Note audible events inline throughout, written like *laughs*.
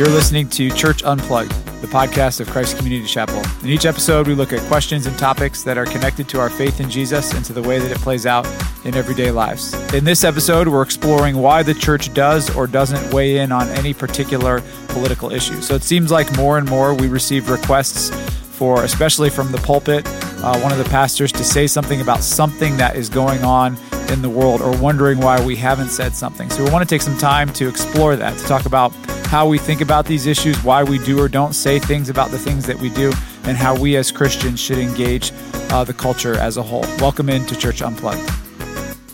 You're listening to Church Unplugged, the podcast of Christ Community Chapel. In each episode, we look at questions and topics that are connected to our faith in Jesus and to the way that it plays out in everyday lives. In this episode, we're exploring why the church does or doesn't weigh in on any particular political issue. So it seems like more and more we receive requests for, especially from the pulpit, uh, one of the pastors to say something about something that is going on in the world or wondering why we haven't said something. So we want to take some time to explore that, to talk about how we think about these issues, why we do or don't say things about the things that we do, and how we as Christians should engage uh, the culture as a whole. Welcome into Church Unplugged.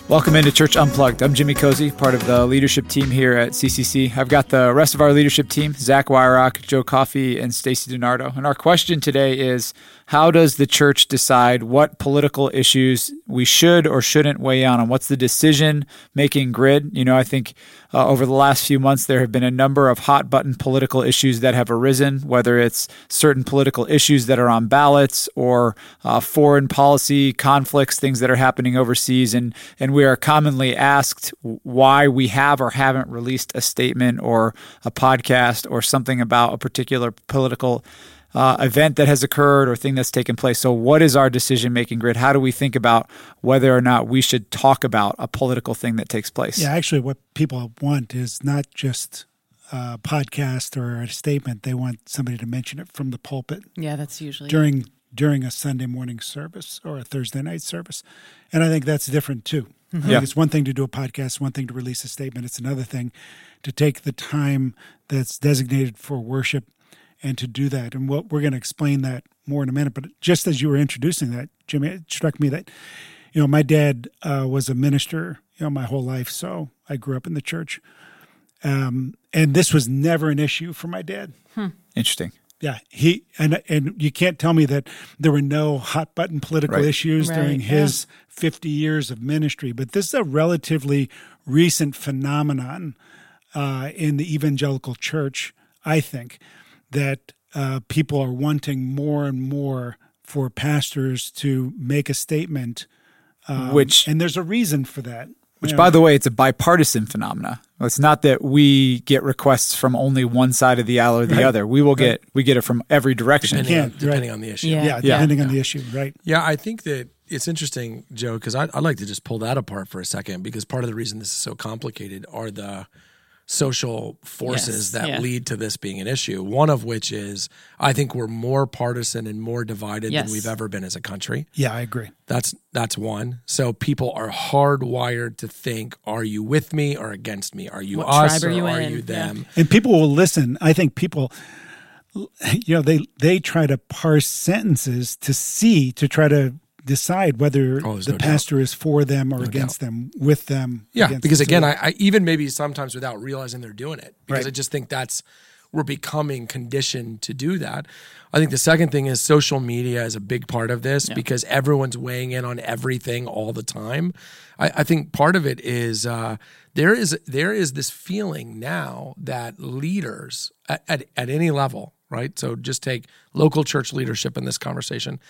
Welcome into Church Unplugged. I'm Jimmy Cozy, part of the leadership team here at CCC. I've got the rest of our leadership team, Zach Weirock, Joe Coffey, and Stacy DiNardo. And our question today is how does the church decide what political issues we should or shouldn't weigh on and what's the decision making grid you know i think uh, over the last few months there have been a number of hot button political issues that have arisen whether it's certain political issues that are on ballots or uh, foreign policy conflicts things that are happening overseas. And and we are commonly asked why we have or haven't released a statement or a podcast or something about a particular political uh, event that has occurred or thing that's taken place. So, what is our decision making grid? How do we think about whether or not we should talk about a political thing that takes place? Yeah, actually, what people want is not just a podcast or a statement. They want somebody to mention it from the pulpit. Yeah, that's usually during during a Sunday morning service or a Thursday night service, and I think that's different too. Mm-hmm. Yeah. It's one thing to do a podcast, one thing to release a statement. It's another thing to take the time that's designated for worship and to do that. And what we're going to explain that more in a minute. But just as you were introducing that, Jimmy, it struck me that you know my dad uh, was a minister, you know, my whole life. So I grew up in the church, um, and this was never an issue for my dad. Hmm. Interesting. Yeah, he and and you can't tell me that there were no hot button political right. issues right. during his yeah. 50 years of ministry, but this is a relatively recent phenomenon uh, in the evangelical church, I think that uh, people are wanting more and more for pastors to make a statement. Um, which and there's a reason for that. Which, you know, by the way, it's a bipartisan phenomena. It's not that we get requests from only one side of the aisle or the right. other. We will right. get we get it from every direction, depending, on, depending right. on the issue. Yeah, yeah depending yeah. on the issue, right? Yeah, I think that it's interesting, Joe, because I'd like to just pull that apart for a second because part of the reason this is so complicated are the social forces yes, that yeah. lead to this being an issue. One of which is I think we're more partisan and more divided yes. than we've ever been as a country. Yeah, I agree. That's that's one. So people are hardwired to think, are you with me or against me? Are you what us or are you, are you them? Yeah. And people will listen. I think people you know, they they try to parse sentences to see to try to decide whether oh, the no pastor doubt. is for them or no against doubt. them, with them. Yeah, because again, I, I, even maybe sometimes without realizing they're doing it, because right. I just think that's we're becoming conditioned to do that. I think the second thing is social media is a big part of this yeah. because everyone's weighing in on everything all the time. I, I think part of it is uh, there is there is this feeling now that leaders at, at, at any level, right? So just take local church leadership in this conversation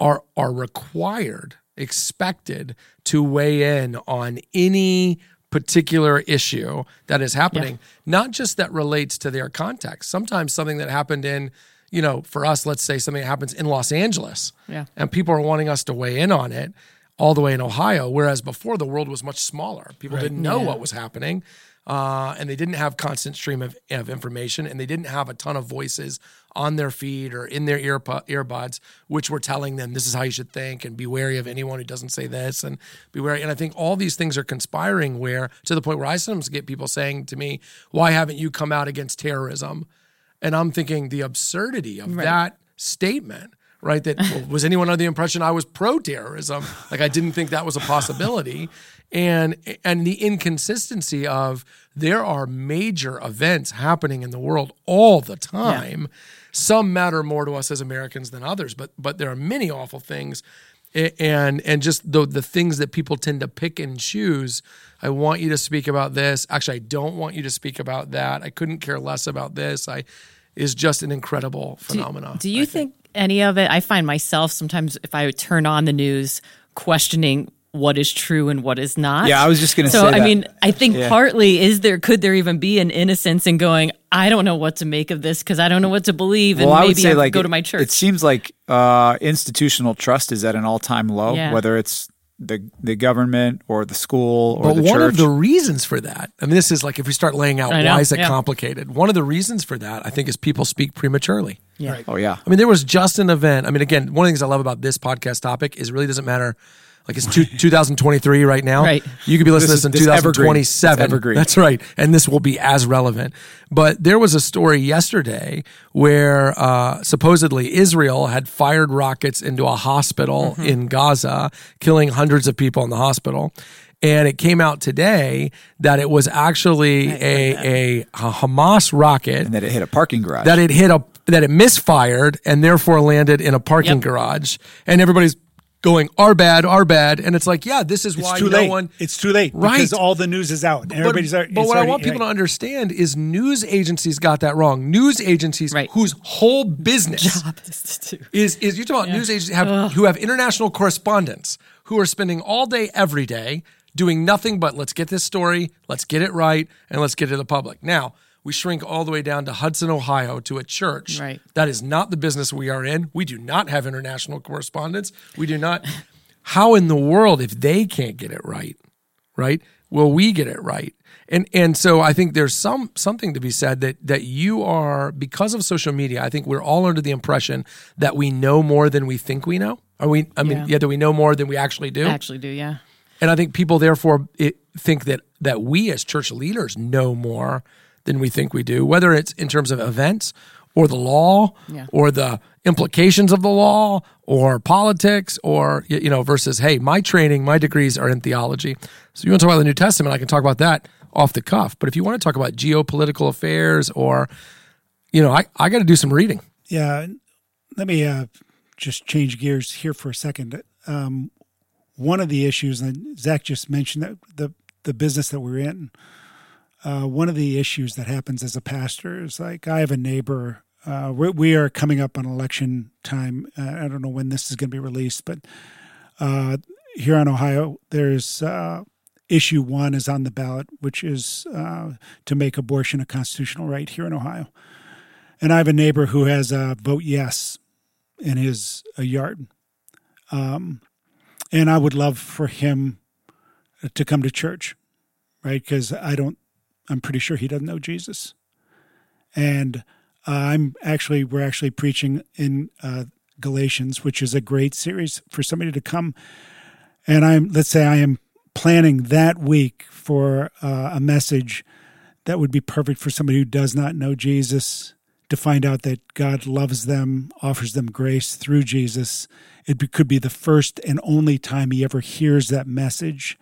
are are required, expected to weigh in on any particular issue that is happening, yeah. not just that relates to their context. Sometimes something that happened in, you know, for us, let's say something that happens in Los Angeles, yeah. and people are wanting us to weigh in on it all the way in Ohio, whereas before the world was much smaller. People right. didn't know yeah. what was happening uh, and they didn't have constant stream of, of information, and they didn't have a ton of voices on their feed or in their ear earbuds, which were telling them this is how you should think, and be wary of anyone who doesn't say this, and be wary. And I think all these things are conspiring, where to the point where I sometimes get people saying to me, "Why haven't you come out against terrorism?" And I'm thinking the absurdity of right. that statement right? That well, was anyone under the impression I was pro terrorism? Like I didn't think that was a possibility and and the inconsistency of there are major events happening in the world all the time. Yeah. Some matter more to us as Americans than others, but but there are many awful things and and just the the things that people tend to pick and choose. I want you to speak about this. Actually, I don't want you to speak about that. I couldn't care less about this. I is just an incredible phenomenon. Do, do you think. think any of it? I find myself sometimes if I turn on the news questioning what is true and what is not. Yeah, I was just going to so, say. So, I mean, I think yeah. partly is there could there even be an innocence in going, I don't know what to make of this because I don't know what to believe, and well, I maybe would say I like go it- to my church. It seems like uh, institutional trust is at an all-time low, Yeah. whether it's the the government or the school or But the one church. of the reasons for that, I mean, this is like if we start laying out know, why is it yeah. complicated. One of the reasons for that, I think, is people speak prematurely. Yeah. oh yeah, I mean, there was just an event. I mean, again, one of the things I love about this podcast topic is it really doesn't matter. Like it's two, 2023 right now. Right. You could be listening This to is- this in this evergreen. 2027. evergreen. That's right. And this will be as relevant. But there was a story yesterday where uh, supposedly Israel had fired rockets into a hospital Mm-hmm. in Gaza, killing hundreds of people in the hospital. And it came out today that it was actually a, a, a Hamas rocket and that it hit a parking garage. that it hit a that it misfired and therefore landed in a parking Yep. garage and everybody's going our bad our bad and it's like yeah this is It's why too no late. one It's too late Right. because all the news is out. and but, Everybody's already- but it's what I want people to understand is news agencies got that wrong. News agencies Right. whose whole business *laughs* Job is is you talk about news agencies have who have international correspondents who are spending all day every day doing nothing but let's get this story, let's get it right, and let's get it to the public. Now we shrink all the way down to Hudson, Ohio, to a church. Right. That is not the business we are in. We do not have international correspondence. We do not. How in the world, if they can't get it right, right? Will we get it right? And and so I think there's some something to be said that that you are because of social media. I think we're all under the impression that we know more than we think we know. Are we? I mean, Yeah. yeah, that we know more than we actually do. Actually, do yeah. And I think people therefore it, think that that we as church leaders know more than we think we do, whether it's in terms of events or the law Yeah. or the implications of the law or politics or you know versus hey, my training, my degrees are in theology. So you want to talk about the New Testament, I can talk about that off the cuff. But if you want to talk about geopolitical affairs or you know, I, I got to do some reading. Yeah, let me uh, just change gears here for a second. Um, one of the issues, and Zach just mentioned that the the business that we're in. Uh, one of the issues that happens as a pastor is like I have a neighbor. Uh, we, we are coming up on election time. Uh, I don't know when this is going to be released, but uh, here in Ohio, there's uh, issue one is on the ballot, which is uh, to make abortion a constitutional right here in Ohio. And I have a neighbor who has a vote yes in his yard. Um, and I would love for him to come to church, right? Because I don't, I'm pretty sure he doesn't know Jesus. And uh, I'm actually, we're actually preaching in uh, Galatians, which is a great series for somebody to come. And I'm, let's say I am planning that week for uh, a message that would be perfect for somebody who does not know Jesus to find out that God loves them, offers them grace through Jesus. It could be the first and only time he ever hears that message.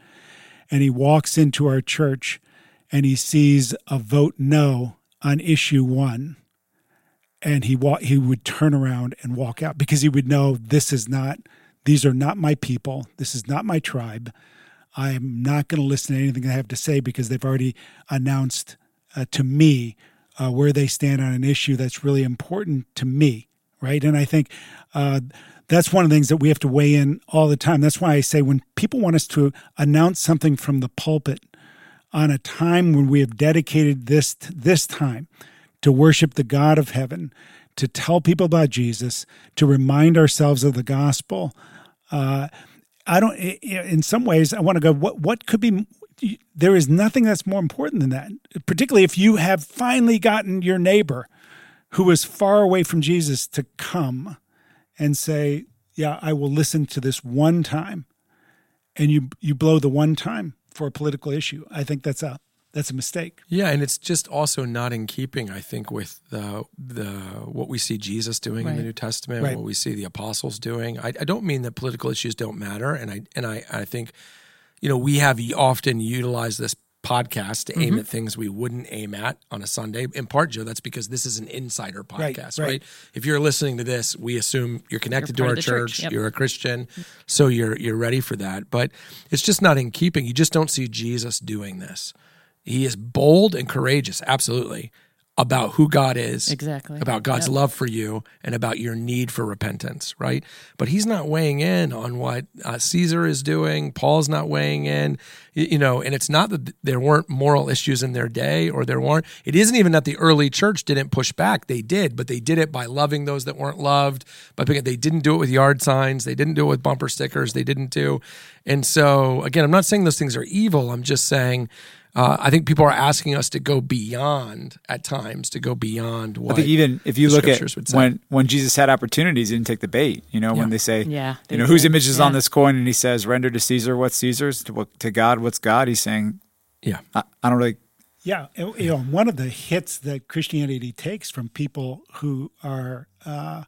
And he walks into our church and he sees a vote no on issue one. And he wa- he would turn around and walk out because he would know this is not, these are not my people. This is not my tribe. I'm not going to listen to anything they have to say because they've already announced uh, to me uh, where they stand on an issue that's really important to me, right? And I think uh, that's one of the things that we have to weigh in all the time. That's why I say when people want us to announce something from the pulpit on a time when we have dedicated this this time to worship the God of heaven, to tell people about Jesus, to remind ourselves of the gospel. Uh, I don't. In some ways, I want to go. What what could be? There is nothing that's more important than that. Particularly if you have finally gotten your neighbor, who is far away from Jesus, to come and say, "Yeah, I will listen to this one time," and you you blow the one time for a political issue. I think that's a that's a mistake. Yeah, and it's just also not in keeping, I think, with the the what we see Jesus doing in the New Testament, Right. what we see the apostles doing. I, I don't mean that political issues don't matter, and I and I I think, you know, we have often utilized this podcast to aim at things we wouldn't aim at on a Sunday. In part, Joe, that's because this is an insider podcast, right. right? If you're listening to this, we assume you're connected You're to our church, church, yep. you're a Christian, so you're you're ready for that. But it's just not in keeping. You just don't see Jesus doing this. He is bold and courageous, absolutely. About who God is, Exactly. about God's Yep. love for you, and about your need for repentance, right? But he's not weighing in on what uh, Caesar is doing. Paul's not weighing in, you know, and it's not that there weren't moral issues in their day or there weren't. It isn't even that the early church didn't push back. They did, but they did it by loving those that weren't loved. By picking, they didn't do it with yard signs. They didn't do it with bumper stickers. They didn't do. And so, again, I'm not saying those things are evil. I'm just saying. Uh, I think people are asking us to go beyond at times, to go beyond what I think even if you look at scriptures would say. when when Jesus had opportunities, he didn't take the bait. You know, Yeah. when they say, Yeah, they you know, whose image is on this coin, and he says, "Render to Caesar what's Caesar's, to, what- to God what's God." He's saying, yeah, I, I don't really. Yeah, and, you know, one of the hits that Christianity takes from people who are uh,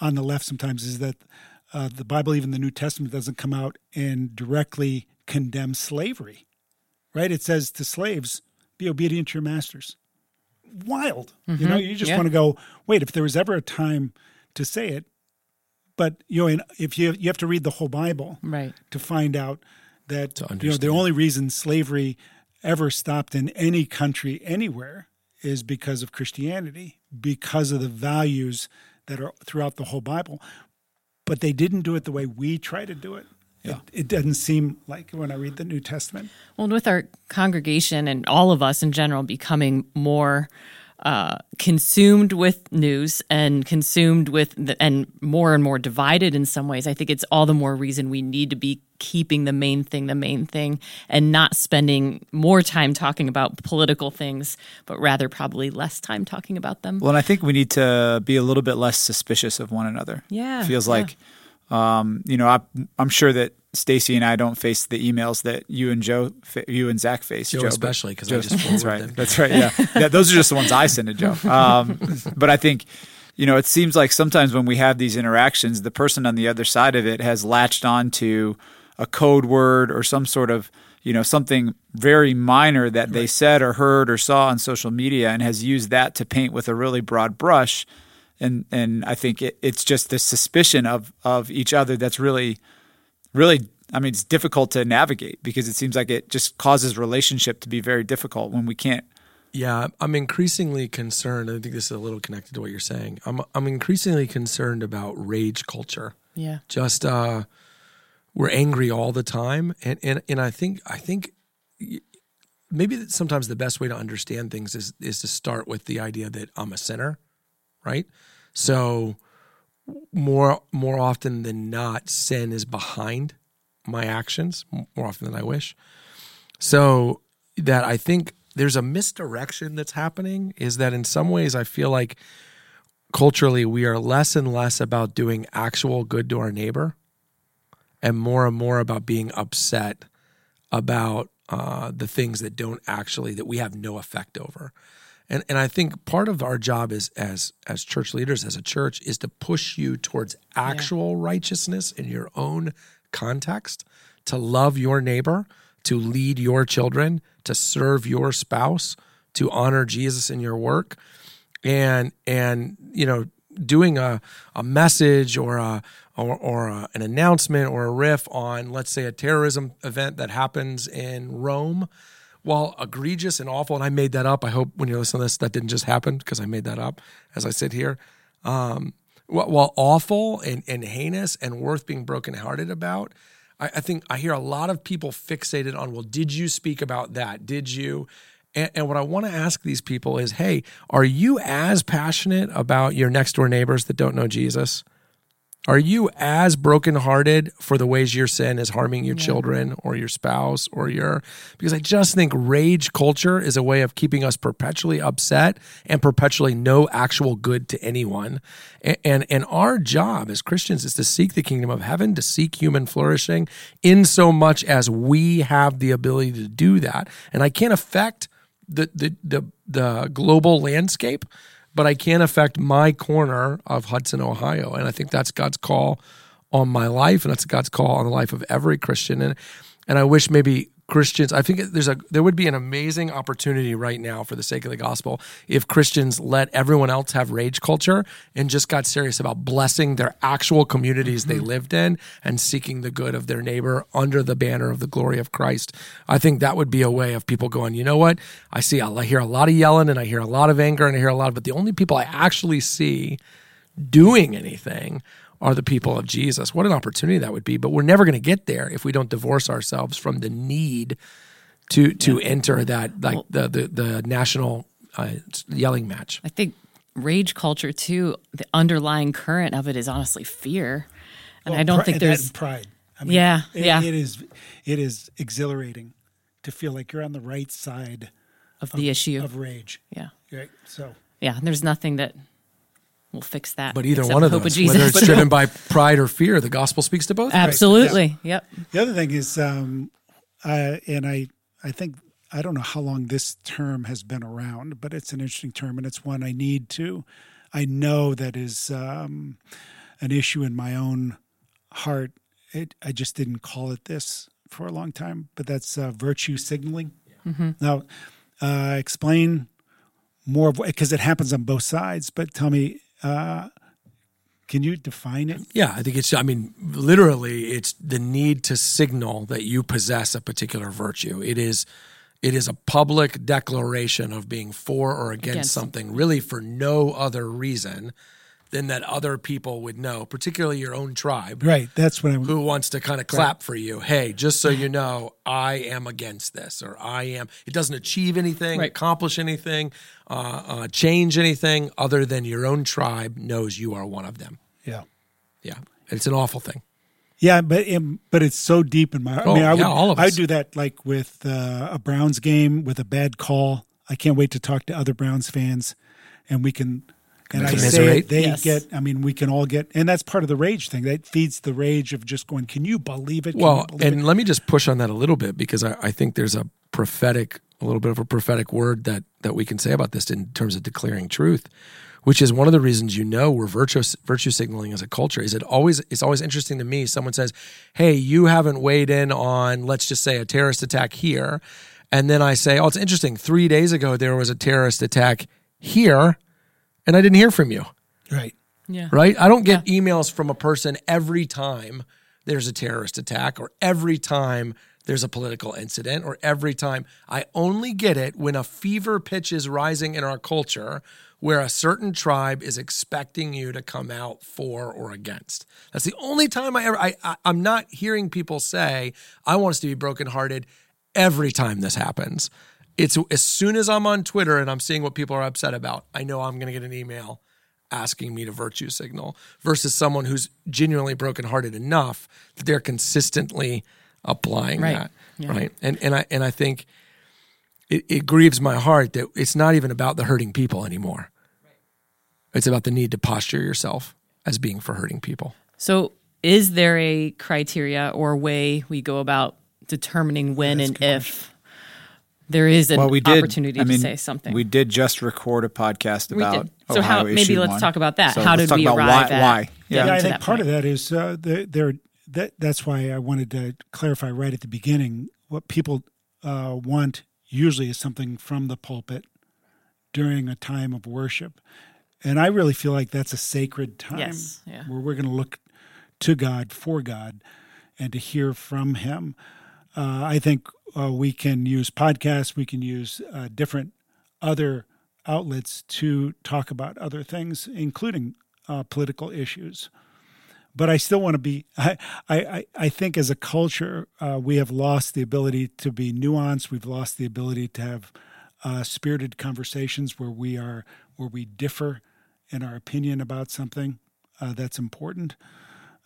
on the left sometimes is that uh, the Bible, even the New Testament, doesn't come out and directly condemn slavery. Right? It says to slaves, "Be obedient to your masters." Wild, you mm-hmm. know. You just Yeah. want to go. Wait, if there was ever a time to say it, but you know, and if you you have to read the whole Bible, Right. to find out that you know the only reason slavery ever stopped in any country anywhere is because of Christianity, because of the values that are throughout the whole Bible. But they didn't do it the way we try to do it. Yeah. It, it doesn't seem like when I read the New Testament. Well, with our congregation and all of us in general becoming more uh, consumed with news and consumed with the, and more and more divided in some ways, I think it's all the more reason we need to be keeping the main thing the main thing and not spending more time talking about political things, but rather probably less time talking about them. Well, and I think we need to be a little bit less suspicious of one another. Yeah, It feels yeah. like, um, you know, I, I'm sure that Stacy and I don't face the emails that you and Joe, you and Zach face. Joe but- especially, 'cause I just *laughs* that's right. them. That's right. Yeah. *laughs* yeah, those are just the ones I send to Joe. Um, *laughs* but I think, you know, it seems like sometimes when we have these interactions, the person on the other side of it has latched on to a code word or some sort of, you know, something very minor that they said or heard or saw on social media and has used that to paint with a really broad brush. And and I think it, it's just the suspicion of of each other that's really, really. I mean, it's difficult to navigate because it seems like it just causes relationship to be very difficult when we can't Yeah, I'm increasingly concerned. I think this is a little connected to what you're saying. I'm I'm increasingly concerned about rage culture. Yeah. Just uh, we're angry all the time, and and and I think I think maybe sometimes the best way to understand things is is to start with the idea that I'm a sinner, right? So more more often than not, sin is behind my actions more often than I wish. So that I think there's a misdirection that's happening is that in some ways I feel like culturally we are less and less about doing actual good to our neighbor and more and more about being upset about uh, the things that don't actually that we have no effect over. And and I think part of our job is as as church leaders as a church is to push you towards actual righteousness in your own context, to love your neighbor, to lead your children, to serve your spouse, to honor Jesus in your work. And and you know doing a a message or a or, or a, an announcement or a riff on let's say a terrorism event that happens in Rome while egregious and awful and I made that up. I hope when you're listening to this that didn't just happen because I made that up as I sit here. Um, while, awful and, and heinous and worth being brokenhearted about I, I think I hear a lot of people fixated on well did you speak about that? Did you? And, and what I want to ask these people is, hey, are you as passionate about your next door neighbors that don't know Jesus? Are you as brokenhearted for the ways your sin is harming your children or your spouse or your because I just think rage culture is a way of keeping us perpetually upset and perpetually no actual good to anyone. And and, and our job as Christians is to seek the kingdom of heaven, to seek human flourishing in so much as we have the ability to do that. And I can't affect the the the, the global landscape but I can affect my corner of Hudson, Ohio. And I think that's God's call on my life, and that's God's call on the life of every Christian. And and I wish maybe Christians, I think there's a there would be an amazing opportunity right now for the sake of the gospel if Christians let everyone else have rage culture and just got serious about blessing their actual communities they mm-hmm. lived in and seeking the good of their neighbor under the banner of the glory of Christ. I think that would be a way of people going, you know what? I see, I hear a lot of yelling and I hear a lot of anger and I hear a lot, but the only people I actually see doing anything are the people of Jesus. What an opportunity that would be. But we're never going to get there if we don't divorce ourselves from the need to to yeah. enter that like well, the, the the national uh, yelling match. I think rage culture too. The underlying current of it is honestly fear, and well, I don't pr- think there's pride. I mean, yeah, it, yeah. It is it is exhilarating to feel like you're on the right side of the issue of rage. Yeah. Right. So yeah, there's nothing that will fix that. But either one of those, of whether it's driven by pride or fear, the gospel speaks to both. Absolutely. Right. Yeah. Yep. The other thing is, um, uh, and I, I think I don't know how long this term has been around, but it's an interesting term, and it's one I need to. I know that is um, an issue in my own heart. It, I just didn't call it this for a long time, but that's uh, virtue signaling. Mm-hmm. Now, uh, explain more of because it happens on both sides. But tell me, uh, can you define it? Yeah, I think it's, I mean, literally, it's the need to signal that you possess a particular virtue. It is. It is a public declaration of being for or against, against something, really for no other reason than that other people would know, particularly your own tribe. Right. That's what I'm. Who wants to kind of clap right. for you? Hey, just so you know, I am against this, or I am. It doesn't achieve anything, right. accomplish anything, uh, uh, change anything other than your own tribe knows you are one of them. Yeah. Yeah. It's an awful thing. Yeah, but but it's so deep in my. I oh, mean, I would, yeah, all of us. I do that like with uh, a Browns game with a bad call. I can't wait to talk to other Browns fans, and we can and I say it, they yes. get. I mean, we can all get, and that's part of the rage thing. That feeds the rage of just going. Can you believe it? Can well, believe and it? let me just push on that a little bit because I, I think there's a prophetic, a little bit of a prophetic word that that we can say about this in terms of declaring truth, which is one of the reasons you know we're virtue virtue signaling as a culture. Is it always? It's always interesting to me. Someone says, "Hey, you haven't weighed in on, let's just say, a terrorist attack here," and then I say, "Oh, it's interesting. Three days ago there was a terrorist attack here." And I didn't hear from you. Right. Yeah. Right? I don't get yeah. emails from a person every time there's a terrorist attack or every time there's a political incident or every time. I only get it when a fever pitch is rising in our culture where a certain tribe is expecting you to come out for or against. That's the only time I ever I, I am not hearing people say I want us to be brokenhearted every time this happens. It's as soon as I'm on Twitter and I'm seeing what people are upset about, I know I'm going to get an email asking me to virtue signal versus someone who's genuinely brokenhearted enough that they're consistently applying right. that. Yeah. Right. And and I and I think it, it grieves my heart that it's not even about the hurting people anymore. It's about the need to posture yourself as being for hurting people. So is there a criteria or way we go about determining when and if there is an well, we did, opportunity I mean, to say something. We did just record a podcast about. So Ohio how maybe let's one. talk about that. So how did we arrive why, at? Why? Yeah, yeah I think part point. of that is uh, there. That that's why I wanted to clarify right at the beginning what people uh, want usually is something from the pulpit during a time of worship, and I really feel like that's a sacred time yes, yeah. where we're going to look to God for God and to hear from Him. Uh, I think uh, we can use podcasts, we can use uh, different other outlets to talk about other things, including uh, political issues. But I still want to be. *laughs* I I I think as a culture, uh, we have lost the ability to be nuanced. We've lost the ability to have uh, spirited conversations where we are where we differ in our opinion about something uh, that's important.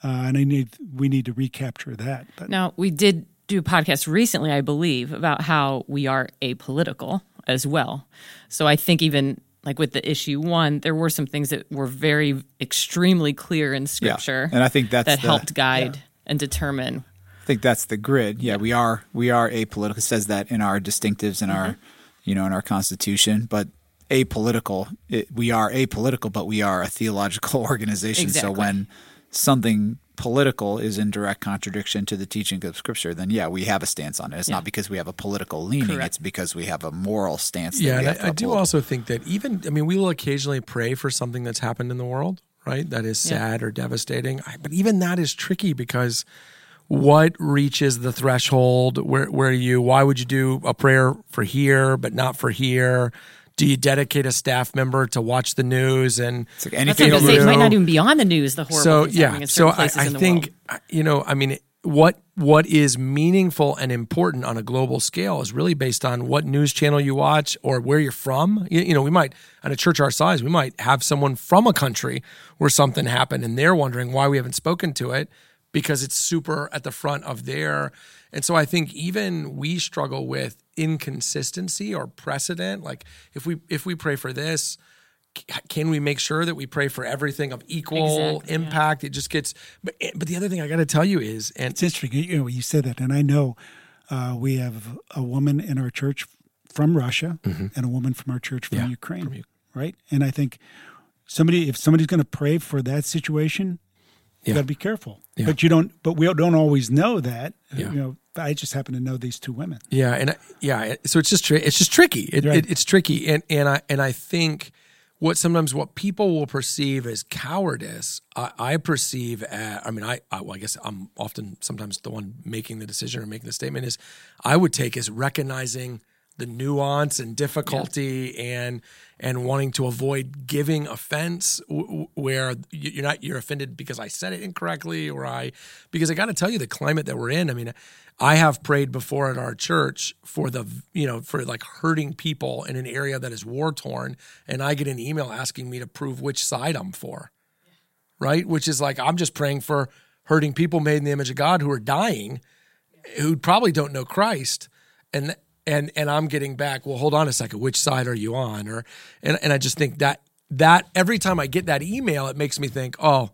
and I need we need to recapture that. But. Now we did do a podcast recently, I believe, about how we are apolitical as well. So I think even like with the issue one, there were some things that were very extremely clear in scripture. Yeah. And I think that's that the, helped guide yeah. and determine. I think that's the grid. Yeah, yeah, we are we are apolitical. It says that in our distinctives in mm-hmm. our you know in our constitution, but apolitical. It, we are apolitical, but we are a theological *laughs* organization. Exactly. So when something political is in direct contradiction to the teaching of Scripture, then yeah, we have a stance on it. It's Yeah. not because we have a political leaning; Correct. it's because we have a moral stance. Yeah, and I, I do also think that even I mean we will occasionally pray for something that's happened in the world, right? That is Yeah. sad or devastating. I, but even that is tricky because what reaches the threshold? Where where you? Why would you do a prayer for here but not for here? Do you dedicate a staff member to watch the news and It's like That's anything what I'm to say. It might not even be on the news. The horrible so things yeah in so certain i, places I in the think world. uh, you know i mean what what is meaningful and important on a global scale is really based on what news channel you watch or where you're from you, you know we might at a church our size we might have someone from a country where something happened and they're wondering why we haven't spoken to it because it's super at the front of their and so i think even we struggle with inconsistency or precedent like if we if we pray for this can we make sure that we pray for everything of equal Exactly, yeah. impact? It just gets, but but the other thing I got to tell you is, and It's interesting. You know, you said that, and I know uh, we have a woman in our church from Russia Mm-hmm. and a woman from our church from Ukraine, right? And I think somebody, if somebody's going to pray for that situation, you Yeah. got to be careful. Yeah. But you don't. But we don't always know that. Yeah. You know, I just happen to know these two women. yeah, and I- yeah, so it's just tri- it's just tricky. It, Right. it, it's tricky, and and I and I think what sometimes what people will perceive as cowardice, I, I perceive as, I mean, I, I well, I guess I'm often sometimes the one making the decision or making the statement is I would take as recognizing the nuance and difficulty and and wanting to avoid giving offense w- where you- you're not you're offended because I said it incorrectly or I because I got to tell you the climate that we're in. I mean, I have prayed before at our church for the you know for like hurting people in an area that is war torn, and I get an email asking me to prove which side I'm for, right? Which is like I'm just praying for hurting people made in the image of God who are dying, who probably don't know Christ, and and and I'm getting back. Well, hold on a second. Which side are you on? Or and and I just think that that every time I get that email, it makes me think, oh,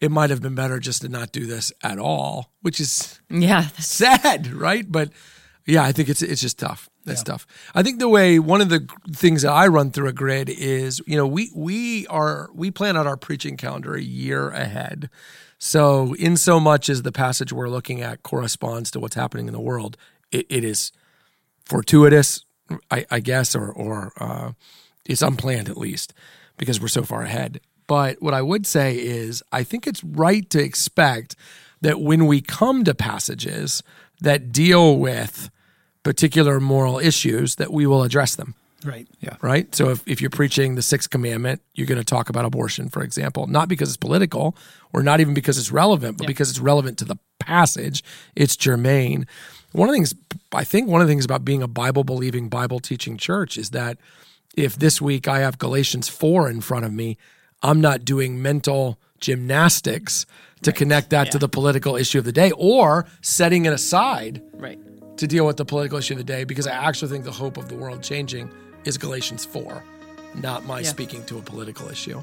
it might have been better just to not do this at all, which is yeah, sad, right? But yeah, I think it's it's just tough. That's tough. I think the way one of the things that I run through a grid is, you know, we we are we plan out our preaching calendar a year ahead. So, in so much as the passage we're looking at corresponds to what's happening in the world, it, it is fortuitous, I, I guess, or or uh, it's unplanned at least because we're so far ahead. But what I would say is, I think it's right to expect that when we come to passages that deal with particular moral issues, that we will address them Right. Yeah. right? So if, if you're preaching the sixth commandment, you're going to talk about abortion, for example, not because it's political or not even because it's relevant, but because it's relevant to the passage. It's germane. One of the things, I think one of the things about being a Bible believing, Bible teaching church is that if this week I have Galatians 4 in front of me, I'm not doing mental gymnastics to connect that to the political issue of the day or setting it aside right. to deal with the political issue of the day because I actually think the hope of the world changing is Galatians 4, not my Yeah. speaking to a political issue.